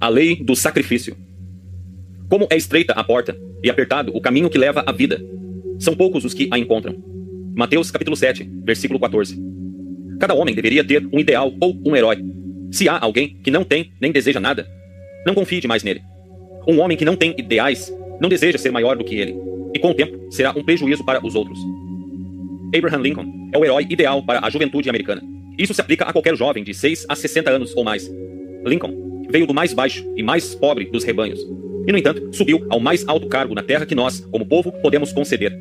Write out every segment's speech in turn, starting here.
A lei do sacrifício. Como é estreita a porta e apertado o caminho que leva à vida. São poucos os que a encontram. Mateus capítulo 7, versículo 14. Cada homem deveria ter um ideal ou um herói. Se há alguém que não tem nem deseja nada, não confie demais nele. Um homem que não tem ideais não deseja ser maior do que ele, e com o tempo será um prejuízo para os outros. Abraham Lincoln é o herói ideal para a juventude americana. Isso se aplica a qualquer jovem de 6 a 60 anos ou mais. Lincoln veio do mais baixo e mais pobre dos rebanhos, e, no entanto, subiu ao mais alto cargo na terra que nós, como povo, podemos conceder.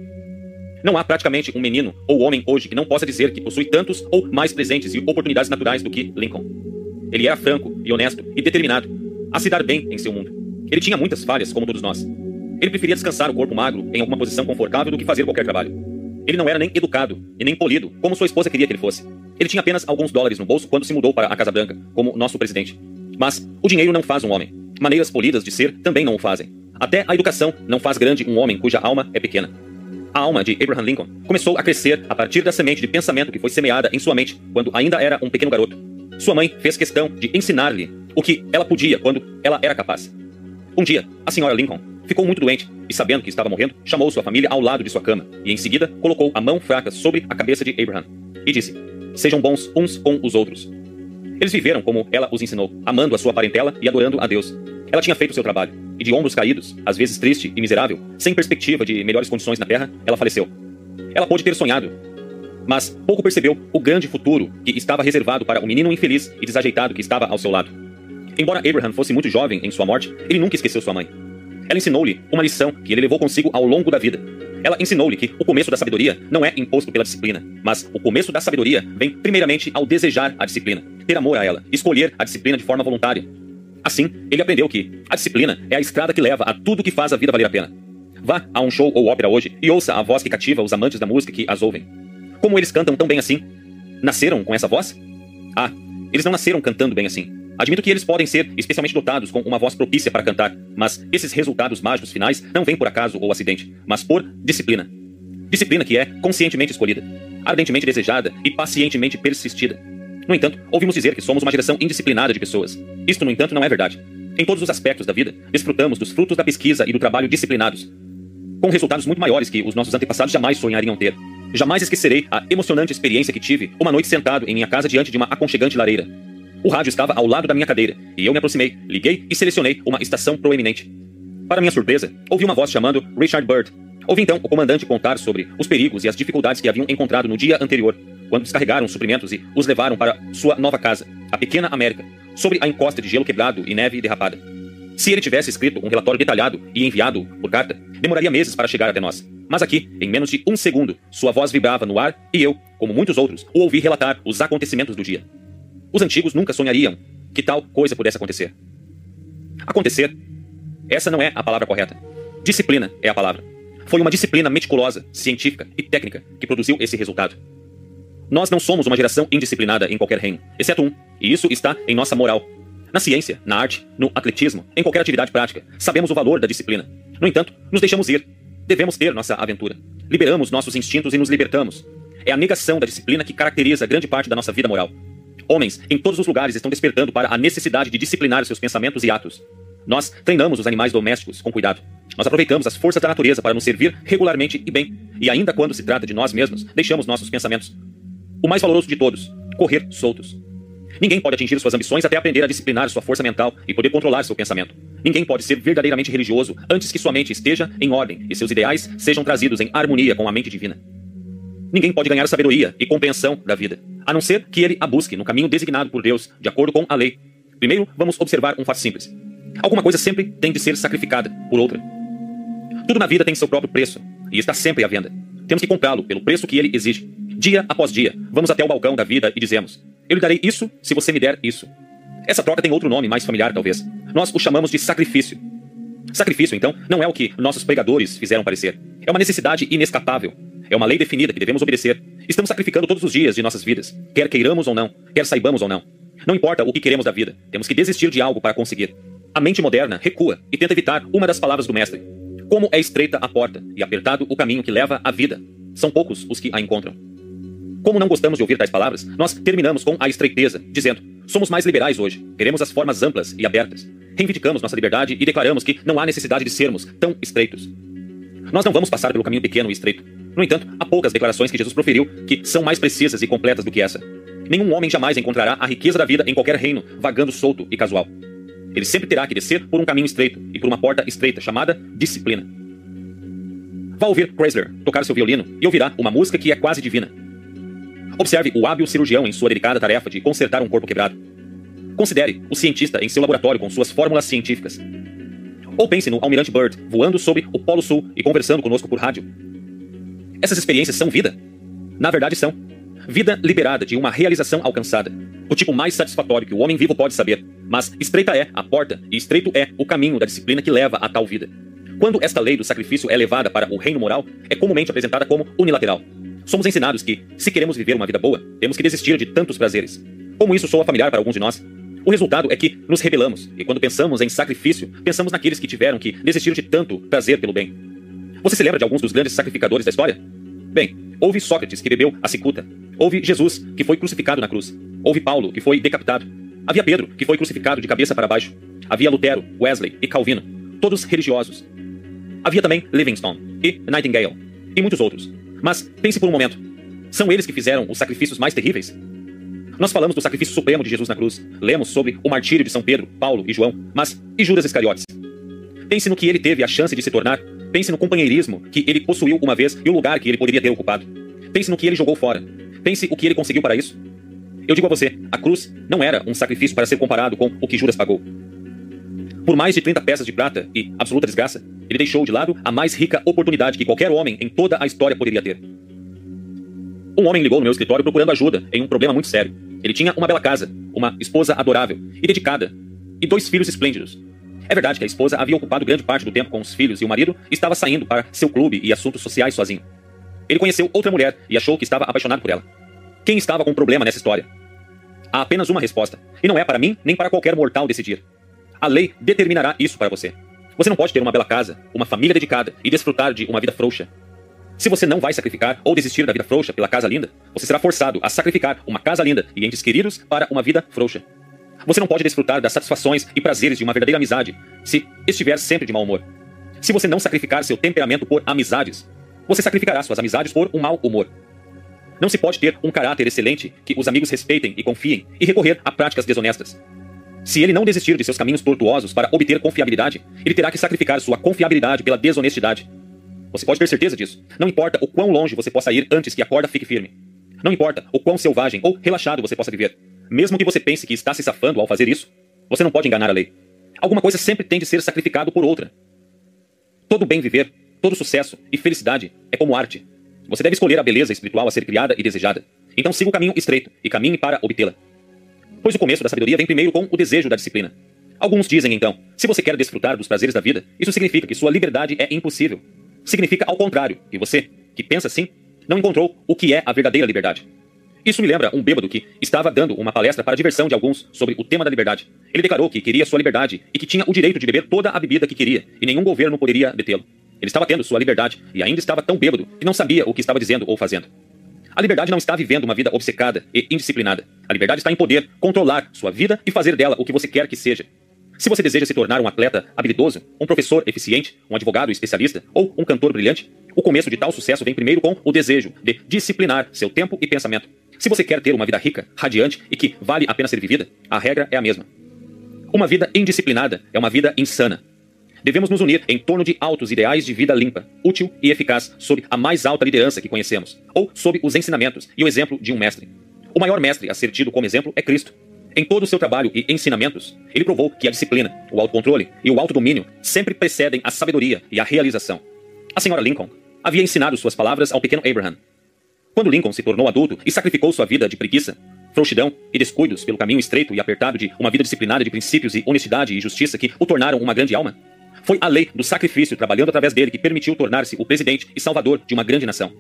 Não há praticamente um menino ou homem hoje que não possa dizer que possui tantos ou mais presentes e oportunidades naturais do que Lincoln. Ele era franco e honesto e determinado a se dar bem em seu mundo. Ele tinha muitas falhas, como todos nós. Ele preferia descansar o corpo magro em alguma posição confortável do que fazer qualquer trabalho. Ele não era nem educado e nem polido, como sua esposa queria que ele fosse. Ele tinha apenas alguns dólares no bolso quando se mudou para a Casa Branca, como nosso presidente. Mas o dinheiro não faz um homem. Maneiras polidas de ser também não o fazem. Até a educação não faz grande um homem cuja alma é pequena. A alma de Abraham Lincoln começou a crescer a partir da semente de pensamento que foi semeada em sua mente quando ainda era um pequeno garoto. Sua mãe fez questão de ensinar-lhe o que ela podia quando ela era capaz. Um dia, a senhora Lincoln ficou muito doente e, sabendo que estava morrendo, chamou sua família ao lado de sua cama e, em seguida, colocou a mão fraca sobre a cabeça de Abraham e disse: Sejam bons uns com os outros. Eles viveram como ela os ensinou, amando a sua parentela e adorando a Deus. Ela tinha feito seu trabalho, e de ombros caídos, às vezes triste e miserável, sem perspectiva de melhores condições na terra, ela faleceu. Ela pôde ter sonhado, mas pouco percebeu o grande futuro que estava reservado para o menino infeliz e desajeitado que estava ao seu lado. Embora Abraham fosse muito jovem em sua morte, ele nunca esqueceu sua mãe. Ela ensinou-lhe uma lição que ele levou consigo ao longo da vida. Ela ensinou-lhe que o começo da sabedoria não é imposto pela disciplina, mas o começo da sabedoria vem primeiramente ao desejar a disciplina, ter amor a ela, escolher a disciplina de forma voluntária. Assim, ele aprendeu que a disciplina é a estrada que leva a tudo que faz a vida valer a pena. Vá a um show ou ópera hoje e ouça a voz que cativa os amantes da música que as ouvem. Como eles cantam tão bem assim? Nasceram com essa voz? Ah, eles não nasceram cantando bem assim. Admito que eles podem ser especialmente dotados com uma voz propícia para cantar, mas esses resultados mágicos finais não vêm por acaso ou acidente, mas por disciplina. Disciplina que é conscientemente escolhida, ardentemente desejada e pacientemente persistida. No entanto, ouvimos dizer que somos uma geração indisciplinada de pessoas. Isto, no entanto, não é verdade. Em todos os aspectos da vida, desfrutamos dos frutos da pesquisa e do trabalho disciplinados, com resultados muito maiores que os nossos antepassados jamais sonhariam ter. Jamais esquecerei a emocionante experiência que tive uma noite sentado em minha casa diante de uma aconchegante lareira. O rádio estava ao lado da minha cadeira e eu me aproximei, liguei e selecionei uma estação proeminente. Para minha surpresa, ouvi uma voz chamando Richard Bird. Ouvi então o comandante contar sobre os perigos e as dificuldades que haviam encontrado no dia anterior, quando descarregaram os suprimentos e os levaram para sua nova casa, a pequena América, sobre a encosta de gelo quebrado e neve derrapada. Se ele tivesse escrito um relatório detalhado e enviado por carta, demoraria meses para chegar até nós. Mas aqui, em menos de um segundo, sua voz vibrava no ar e eu, como muitos outros, o ouvi relatar os acontecimentos do dia. Os antigos nunca sonhariam que tal coisa pudesse acontecer. Acontecer, essa não é a palavra correta. Disciplina é a palavra. Foi uma disciplina meticulosa, científica e técnica que produziu esse resultado. Nós não somos uma geração indisciplinada em qualquer reino, exceto um, e isso está em nossa moral. Na ciência, na arte, no atletismo, em qualquer atividade prática, sabemos o valor da disciplina. No entanto, nos deixamos ir. Devemos ter nossa aventura. Liberamos nossos instintos e nos libertamos. É a negação da disciplina que caracteriza grande parte da nossa vida moral. Homens, em todos os lugares, estão despertando para a necessidade de disciplinar seus pensamentos e atos. Nós treinamos os animais domésticos com cuidado. Nós aproveitamos as forças da natureza para nos servir regularmente e bem. E ainda quando se trata de nós mesmos, deixamos nossos pensamentos. O mais valoroso de todos, correr soltos. Ninguém pode atingir suas ambições até aprender a disciplinar sua força mental e poder controlar seu pensamento. Ninguém pode ser verdadeiramente religioso antes que sua mente esteja em ordem e seus ideais sejam trazidos em harmonia com a mente divina. Ninguém pode ganhar sabedoria e compreensão da vida, a não ser que ele a busque no caminho designado por Deus, de acordo com a lei. Primeiro, vamos observar um fato simples. Alguma coisa sempre tem de ser sacrificada por outra. Tudo na vida tem seu próprio preço e está sempre à venda. Temos que comprá-lo pelo preço que ele exige. Dia após dia, vamos até o balcão da vida e dizemos: Eu lhe darei isso se você me der isso. Essa troca tem outro nome mais familiar, talvez. Nós o chamamos de sacrifício. Sacrifício, então, não é o que nossos pregadores fizeram parecer. É uma necessidade inescapável, é uma lei definida que devemos obedecer. Estamos sacrificando todos os dias de nossas vidas, quer queiramos ou não, quer saibamos ou não. Não importa o que queremos da vida, temos que desistir de algo para conseguir. A mente moderna recua e tenta evitar uma das palavras do Mestre. Como é estreita a porta e apertado o caminho que leva à vida. São poucos os que a encontram. Como não gostamos de ouvir tais palavras, nós terminamos com a estreiteza, dizendo: somos mais liberais hoje, queremos as formas amplas e abertas. Reivindicamos nossa liberdade e declaramos que não há necessidade de sermos tão estreitos. Nós não vamos passar pelo caminho pequeno e estreito. No entanto, há poucas declarações que Jesus proferiu que são mais precisas e completas do que essa. Nenhum homem jamais encontrará a riqueza da vida em qualquer reino, vagando solto e casual. Ele sempre terá que descer por um caminho estreito e por uma porta estreita, chamada disciplina. Vá ouvir Chrysler tocar seu violino e ouvirá uma música que é quase divina. Observe o hábil cirurgião em sua delicada tarefa de consertar um corpo quebrado. Considere o cientista em seu laboratório com suas fórmulas científicas. Ou pense no almirante Byrd voando sobre o Polo Sul e conversando conosco por rádio. Essas experiências são vida? Na verdade, são. Vida liberada de uma realização alcançada. O tipo mais satisfatório que o homem vivo pode saber. Mas estreita é a porta e estreito é o caminho da disciplina que leva a tal vida. Quando esta lei do sacrifício é levada para o reino moral, é comumente apresentada como unilateral. Somos ensinados que, se queremos viver uma vida boa, temos que desistir de tantos prazeres. Como isso soa familiar para alguns de nós? O resultado é que nos rebelamos, e quando pensamos em sacrifício, pensamos naqueles que tiveram que desistir de tanto prazer pelo bem. Você se lembra de alguns dos grandes sacrificadores da história? Bem, houve Sócrates, que bebeu a cicuta. Houve Jesus, que foi crucificado na cruz. Houve Paulo, que foi decapitado. Havia Pedro, que foi crucificado de cabeça para baixo. Havia Lutero, Wesley e Calvino, todos religiosos, Havia também Livingstone e Nightingale, e muitos outros. Mas pense por um momento: são eles que fizeram os sacrifícios mais terríveis? Nós falamos do sacrifício supremo de Jesus na cruz, lemos sobre o martírio de São Pedro, Paulo e João, mas e Judas Iscariotes? Pense no que ele teve a chance de se tornar, pense no companheirismo que ele possuiu uma vez e o lugar que ele poderia ter ocupado. Pense no que ele jogou fora. Pense o que ele conseguiu para isso. Eu digo a você, a cruz não era um sacrifício para ser comparado com o que Judas pagou. Por mais de 30 peças de prata e absoluta desgraça, ele deixou de lado a mais rica oportunidade que qualquer homem em toda a história poderia ter. Um homem ligou no meu escritório procurando ajuda em um problema muito sério. Ele tinha uma bela casa, uma esposa adorável e dedicada, e dois filhos esplêndidos. É verdade que a esposa havia ocupado grande parte do tempo com os filhos e o marido estava saindo para seu clube e assuntos sociais sozinho. Ele conheceu outra mulher e achou que estava apaixonado por ela. Quem estava com problema nessa história? Há apenas uma resposta, e não é para mim nem para qualquer mortal decidir. A lei determinará isso para você. Você não pode ter uma bela casa, uma família dedicada e desfrutar de uma vida frouxa. Se você não vai sacrificar ou desistir da vida frouxa pela casa linda, você será forçado a sacrificar uma casa linda e entes queridos para uma vida frouxa. Você não pode desfrutar das satisfações e prazeres de uma verdadeira amizade se estiver sempre de mau humor. Se você não sacrificar seu temperamento por amizades, você sacrificará suas amizades por um mau humor. Não se pode ter um caráter excelente que os amigos respeitem e confiem e recorrer a práticas desonestas. Se ele não desistir de seus caminhos tortuosos para obter confiabilidade, ele terá que sacrificar sua confiabilidade pela desonestidade. Você pode ter certeza disso. Não importa o quão longe você possa ir antes que a corda fique firme. Não importa o quão selvagem ou relaxado você possa viver. Mesmo que você pense que está se safando ao fazer isso, você não pode enganar a lei. Alguma coisa sempre tem de ser sacrificado por outra. Todo bem viver, todo sucesso e felicidade é como arte. Você deve escolher a beleza espiritual a ser criada e desejada. Então siga o caminho estreito e caminhe para obtê-la. Pois o começo da sabedoria vem primeiro com o desejo da disciplina. Alguns dizem então: se você quer desfrutar dos prazeres da vida, isso significa que sua liberdade é impossível. Significa ao contrário, que você, que pensa assim, não encontrou o que é a verdadeira liberdade. Isso me lembra um bêbado que estava dando uma palestra para a diversão de alguns sobre o tema da liberdade. Ele declarou que queria sua liberdade e que tinha o direito de beber toda a bebida que queria, e nenhum governo poderia detê-lo. Ele estava tendo sua liberdade e ainda estava tão bêbado que não sabia o que estava dizendo ou fazendo. A liberdade não está vivendo uma vida obcecada e indisciplinada. A liberdade está em poder controlar sua vida e fazer dela o que você quer que seja. Se você deseja se tornar um atleta habilidoso, um professor eficiente, um advogado especialista ou um cantor brilhante, o começo de tal sucesso vem primeiro com o desejo de disciplinar seu tempo e pensamento. Se você quer ter uma vida rica, radiante e que vale a pena ser vivida, a regra é a mesma. Uma vida indisciplinada é uma vida insana. Devemos nos unir em torno de altos ideais de vida limpa, útil e eficaz sob a mais alta liderança que conhecemos, ou sob os ensinamentos e o exemplo de um mestre. O maior mestre a ser tido como exemplo é Cristo. Em todo o seu trabalho e ensinamentos, ele provou que a disciplina, o autocontrole e o autodomínio sempre precedem a sabedoria e a realização. A senhora Lincoln havia ensinado suas palavras ao pequeno Abraham. Quando Lincoln se tornou adulto e sacrificou sua vida de preguiça, frouxidão e descuidos pelo caminho estreito e apertado de uma vida disciplinada de princípios e honestidade e justiça que o tornaram uma grande alma, foi a lei do sacrifício trabalhando através dele que permitiu tornar-se o presidente e salvador de uma grande nação.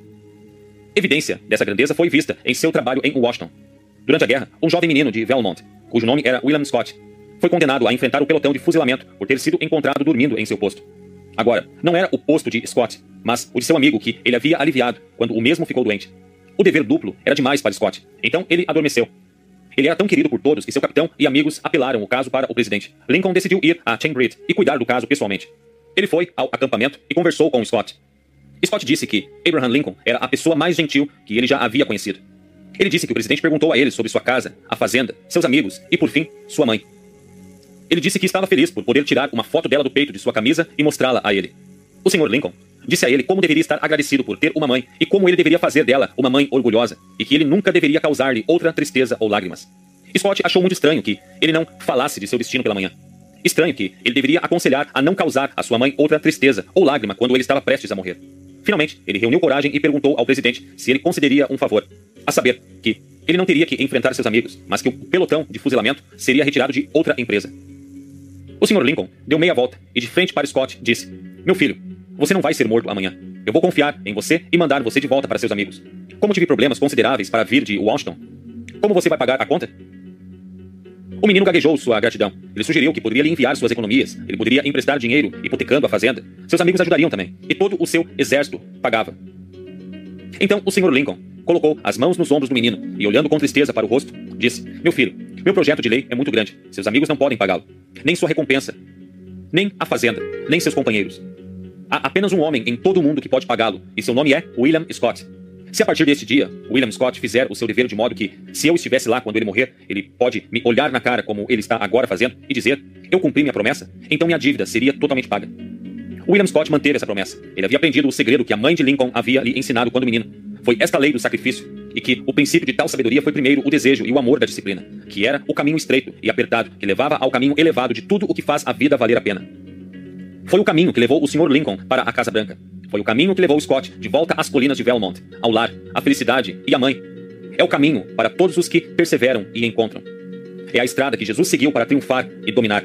Evidência dessa grandeza foi vista em seu trabalho em Washington. Durante a guerra, um jovem menino de Belmont, cujo nome era William Scott, foi condenado a enfrentar o pelotão de fuzilamento por ter sido encontrado dormindo em seu posto. Agora, não era o posto de Scott, mas o de seu amigo que ele havia aliviado quando o mesmo ficou doente. O dever duplo era demais para Scott, então ele adormeceu. Ele era tão querido por todos que seu capitão e amigos apelaram o caso para o presidente. Lincoln decidiu ir a Chambridge e cuidar do caso pessoalmente. Ele foi ao acampamento e conversou com Scott. Scott disse que Abraham Lincoln era a pessoa mais gentil que ele já havia conhecido. Ele disse que o presidente perguntou a ele sobre sua casa, a fazenda, seus amigos e, por fim, sua mãe. Ele disse que estava feliz por poder tirar uma foto dela do peito de sua camisa e mostrá-la a ele. O Sr. Lincoln disse a ele como deveria estar agradecido por ter uma mãe e como ele deveria fazer dela uma mãe orgulhosa e que ele nunca deveria causar-lhe outra tristeza ou lágrimas. Scott achou muito estranho que ele não falasse de seu destino pela manhã. Estranho que ele deveria aconselhar a não causar à sua mãe outra tristeza ou lágrima quando ele estava prestes a morrer. Finalmente, ele reuniu coragem e perguntou ao presidente se ele concederia um favor, a saber que ele não teria que enfrentar seus amigos, mas que o pelotão de fuzilamento seria retirado de outra empresa. O Sr. Lincoln deu meia volta e de frente para Scott disse: Meu filho, você não vai ser morto amanhã. Eu vou confiar em você e mandar você de volta para seus amigos. Como tive problemas consideráveis para vir de Washington, como você vai pagar a conta? O menino gaguejou sua gratidão. Ele sugeriu que poderia lhe enviar suas economias. Ele poderia emprestar dinheiro, hipotecando a fazenda. Seus amigos ajudariam também. E todo o seu exército pagava. Então o Sr. Lincoln colocou as mãos nos ombros do menino e, olhando com tristeza para o rosto, disse: Meu filho, meu projeto de lei é muito grande. Seus amigos não podem pagá-lo. Nem sua recompensa. Nem a fazenda. Nem seus companheiros. Há apenas um homem em todo o mundo que pode pagá-lo, e seu nome é William Scott. Se a partir deste dia, William Scott fizer o seu dever de modo que, se eu estivesse lá quando ele morrer, ele pode me olhar na cara como ele está agora fazendo e dizer: Eu cumpri minha promessa, então minha dívida seria totalmente paga. William Scott manteve essa promessa. Ele havia aprendido o segredo que a mãe de Lincoln havia lhe ensinado quando menino. Foi esta lei do sacrifício, e que o princípio de tal sabedoria foi primeiro o desejo e o amor da disciplina, que era o caminho estreito e apertado que levava ao caminho elevado de tudo o que faz a vida valer a pena. Foi o caminho que levou o Sr. Lincoln para a Casa Branca. Foi o caminho que levou Scott de volta às colinas de Belmont, ao lar, à felicidade e à mãe. É o caminho para todos os que perseveram e encontram. É a estrada que Jesus seguiu para triunfar e dominar.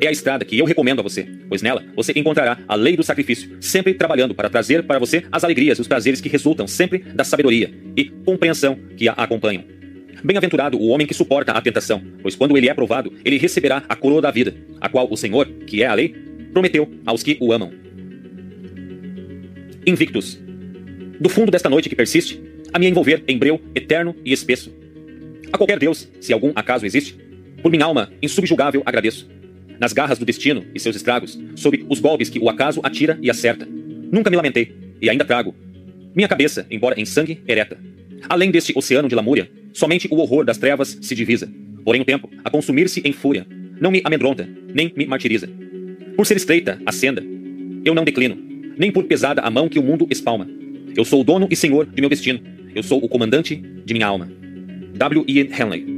É a estrada que eu recomendo a você, pois nela você encontrará a lei do sacrifício, sempre trabalhando para trazer para você as alegrias e os prazeres que resultam sempre da sabedoria e compreensão que a acompanham. Bem-aventurado o homem que suporta a tentação, pois quando ele é provado, ele receberá a coroa da vida, a qual o Senhor, que é a lei, prometeu aos que o amam. Invictus. Do fundo desta noite que persiste, a me envolver em breu, eterno e espesso. A qualquer Deus, se algum acaso existe, por minha alma insubjugável agradeço. Nas garras do destino e seus estragos, sob os golpes que o acaso atira e acerta. Nunca me lamentei, e ainda trago. Minha cabeça, embora em sangue, ereta. Além deste oceano de lamúria, somente o horror das trevas se divisa. Porém o tempo, a consumir-se em fúria, não me amedronta, nem me martiriza. Por ser estreita a senda, eu não declino, nem por pesada a mão que o mundo espalma. Eu sou o dono e senhor de meu destino. Eu sou o comandante de minha alma. W. Ian Henley